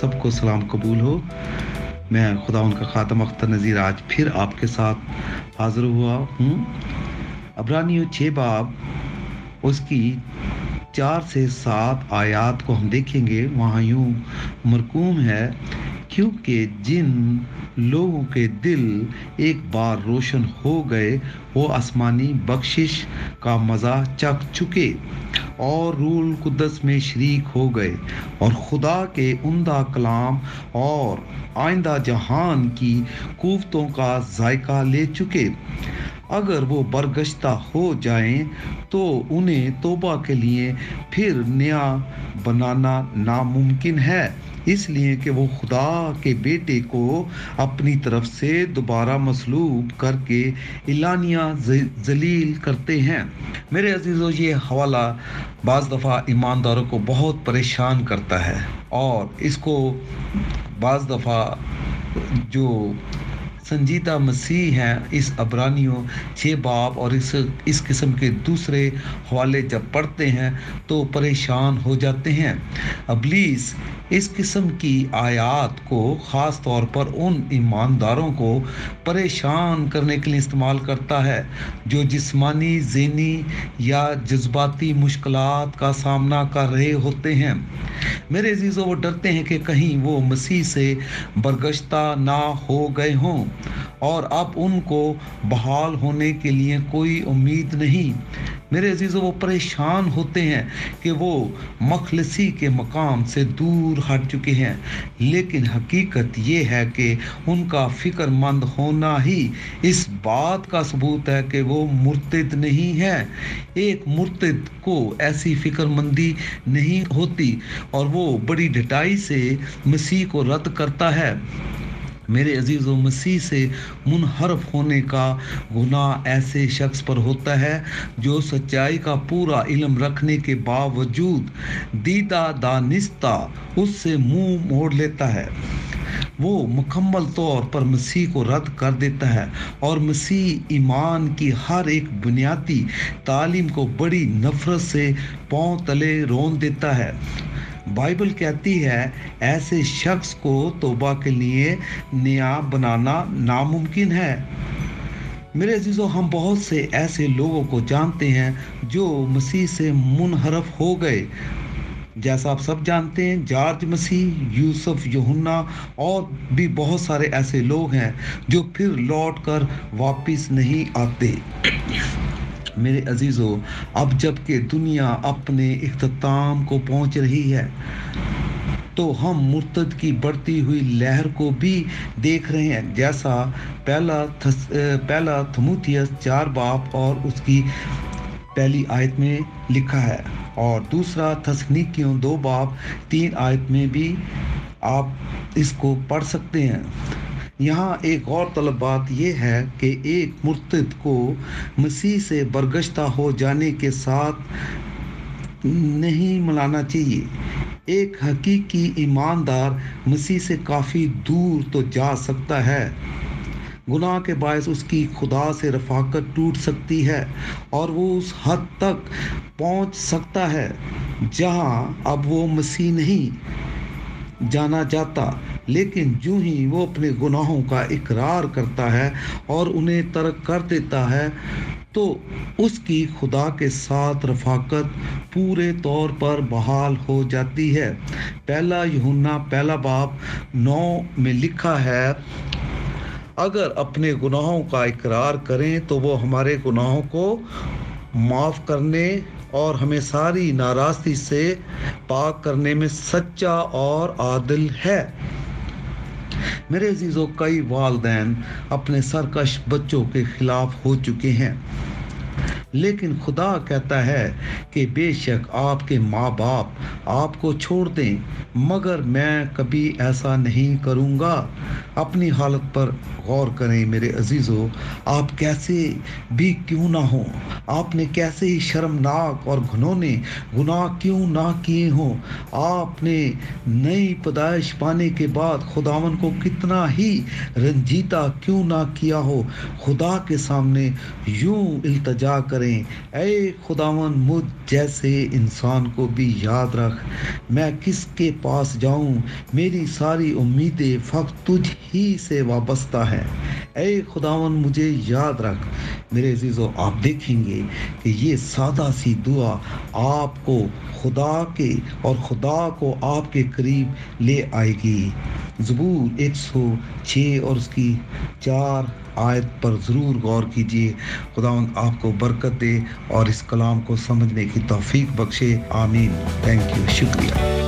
سب کو سلام قبول ہو۔ میں خدا ان کا خاتم اختر نذیر آج پھر آپ کے ساتھ حاضر ہوا ہوں۔ ابرانیوں چھ باب، اس کی چار سے سات آیات کو ہم دیکھیں گے۔ وہاں یوں مرکوم ہے، کیونکہ جن لوگوں کے دل ایک بار روشن ہو گئے، وہ آسمانی بخشش کا مزہ چک چکے۔ اور رول قدس میں شریک ہو گئے اور خدا کے عمدہ کلام اور آئندہ جہان کی قوتوں کا ذائقہ لے چکے۔ اگر وہ برگشتہ ہو جائیں تو انہیں توبہ کے لیے پھر نیا بنانا ناممکن ہے۔ اس لیے کہ وہ خدا کے بیٹے کو اپنی طرف سے دوبارہ مسلوب کر کے اعلانیہ ذلیل کرتے ہیں۔ میرے عزیزو یہ حوالہ بعض دفعہ ایمانداروں کو بہت پریشان کرتا ہے اور اس کو بعض دفعہ جو سنجیدہ مسیح ہیں، اس ابرانیوں چھ باپ اور اس اس قسم کے دوسرے حوالے جب پڑھتے ہیں تو پریشان ہو جاتے ہیں۔ ابلیس اس قسم کی آیات کو، خاص طور پر ان ایمانداروں کو پریشان کرنے کے لیے استعمال کرتا ہے، جو جسمانی، ذہنی یا جذباتی مشکلات کا سامنا کر رہے ہوتے ہیں۔ میرے عزیزوں، وہ ڈرتے ہیں کہ کہیں وہ مسیح سے برگشتہ نہ ہو گئے ہوں۔ اور اب ان کو بحال ہونے کے لیے کوئی امید نہیں۔ میرے عزیز وہ پریشان ہوتے ہیں کہ وہ مخلصی کے مقام سے دور ہٹ چکے ہیں۔ لیکن حقیقت یہ ہے کہ ان کا فکر مند ہونا ہی اس بات کا ثبوت ہے کہ وہ مرتد نہیں ہے ایک مرتد کو ایسی فکر مندی نہیں ہوتی اور وہ بڑی ڈٹائی سے مسیح کو رد کرتا ہے۔ میرے عزیز و مسیح سے منحرف ہونے کا گناہ ایسے شخص پر ہوتا ہے جو سچائی کا پورا علم رکھنے کے باوجود دیدہ دانستہ اس سے منہ موڑ لیتا ہے۔ وہ مکمل طور پر مسیح کو رد کر دیتا ہے اور مسیح ایمان کی ہر ایک بنیادی تعلیم کو بڑی نفرت سے پاؤں تلے رون دیتا ہے۔ بائبل کہتی ہے، ایسے شخص کو توبہ کے لیے نیا بنانا ناممکن ہے۔ میرے عزیزوں ہم بہت سے ایسے لوگوں کو جانتے ہیں جو مسیح سے منحرف ہو گئے۔ جیسا آپ سب جانتے ہیں، جارج مسیح، یوسف یونا اور بھی بہت سارے ایسے لوگ ہیں جو پھر لوٹ کر واپس نہیں آتے۔ میرے عزیزو، اب جبکہ دنیا اپنے اختتام کو پہنچ رہی ہے، تو ہم مرتد کی بڑھتی ہوئی لہر کو بھی دیکھ رہے ہیں۔ جیسا پہلا تھس، پہلا تھموتھیس چار باپ اور اس کی پہلی آیت میں لکھا ہے، اور دوسرا تسنیکیوں دو باپ تین آیت میں بھی آپ اس کو پڑھ سکتے ہیں۔ یہاں ایک اور طلب بات یہ ہے کہ ایک مرتد کو مسیح سے برگشتہ ہو جانے کے ساتھ نہیں ملانا چاہیے۔ ایک حقیقی ایماندار مسیح سے کافی دور تو جا سکتا ہے۔ گناہ کے باعث اس کی خدا سے رفاقت ٹوٹ سکتی ہے اور وہ اس حد تک پہنچ سکتا ہے جہاں اب وہ مسیح نہیں۔ جانا جاتا، لیکن جو ہی وہ اپنے گناہوں کا اقرار کرتا ہے اور انہیں ترک کر دیتا ہے، تو اس کی خدا کے ساتھ رفاقت پورے طور پر بحال ہو جاتی ہے۔ پہلا یہنا پہلا باپ نو میں لکھا ہے، اگر اپنے گناہوں کا اقرار کریں تو وہ ہمارے گناہوں کو معاف کرنے اور ہمیں ساری ناراضگی سے پاک کرنے میں سچا اور عادل ہے۔ میرے عزیزوں، کئی والدین اپنے سرکش بچوں کے خلاف ہو چکے ہیں۔ لیکن خدا کہتا ہے کہ بے شک آپ کے ماں باپ آپ کو چھوڑ دیں، مگر میں کبھی ایسا نہیں کروں گا۔ اپنی حالت پر غور کریں میرے عزیزو، آپ کیسے بھی کیوں نہ ہوں، آپ نے کیسے ہی شرمناک اور گھنونے گناہ کیوں نہ کیے ہوں، آپ نے نئی پیدائش پانے کے بعد خداون کو کتنا ہی رنجیتا کیوں نہ کیا ہو، خدا کے سامنے یوں التجا کر کریں۔ اے خداون مجھ جیسے انسان کو بھی یاد رکھ۔ میں کس کے پاس جاؤں؟ میری ساری امیدیں فقط تجھ ہی سے وابستہ ہے اے خداون مجھے یاد رکھ۔ میرے عزیزو، آپ دیکھیں گے کہ یہ سادہ سی دعا آپ کو خدا کے اور خدا کو آپ کے قریب لے آئے گی۔ زبور ایک سو چھ اور اس کی چار آیت پر ضرور غور کیجیے خدا آپ کو برکت دے اور اس کلام کو سمجھنے کی توفیق بخشے۔ آمین۔ تھینک یو شکریہ۔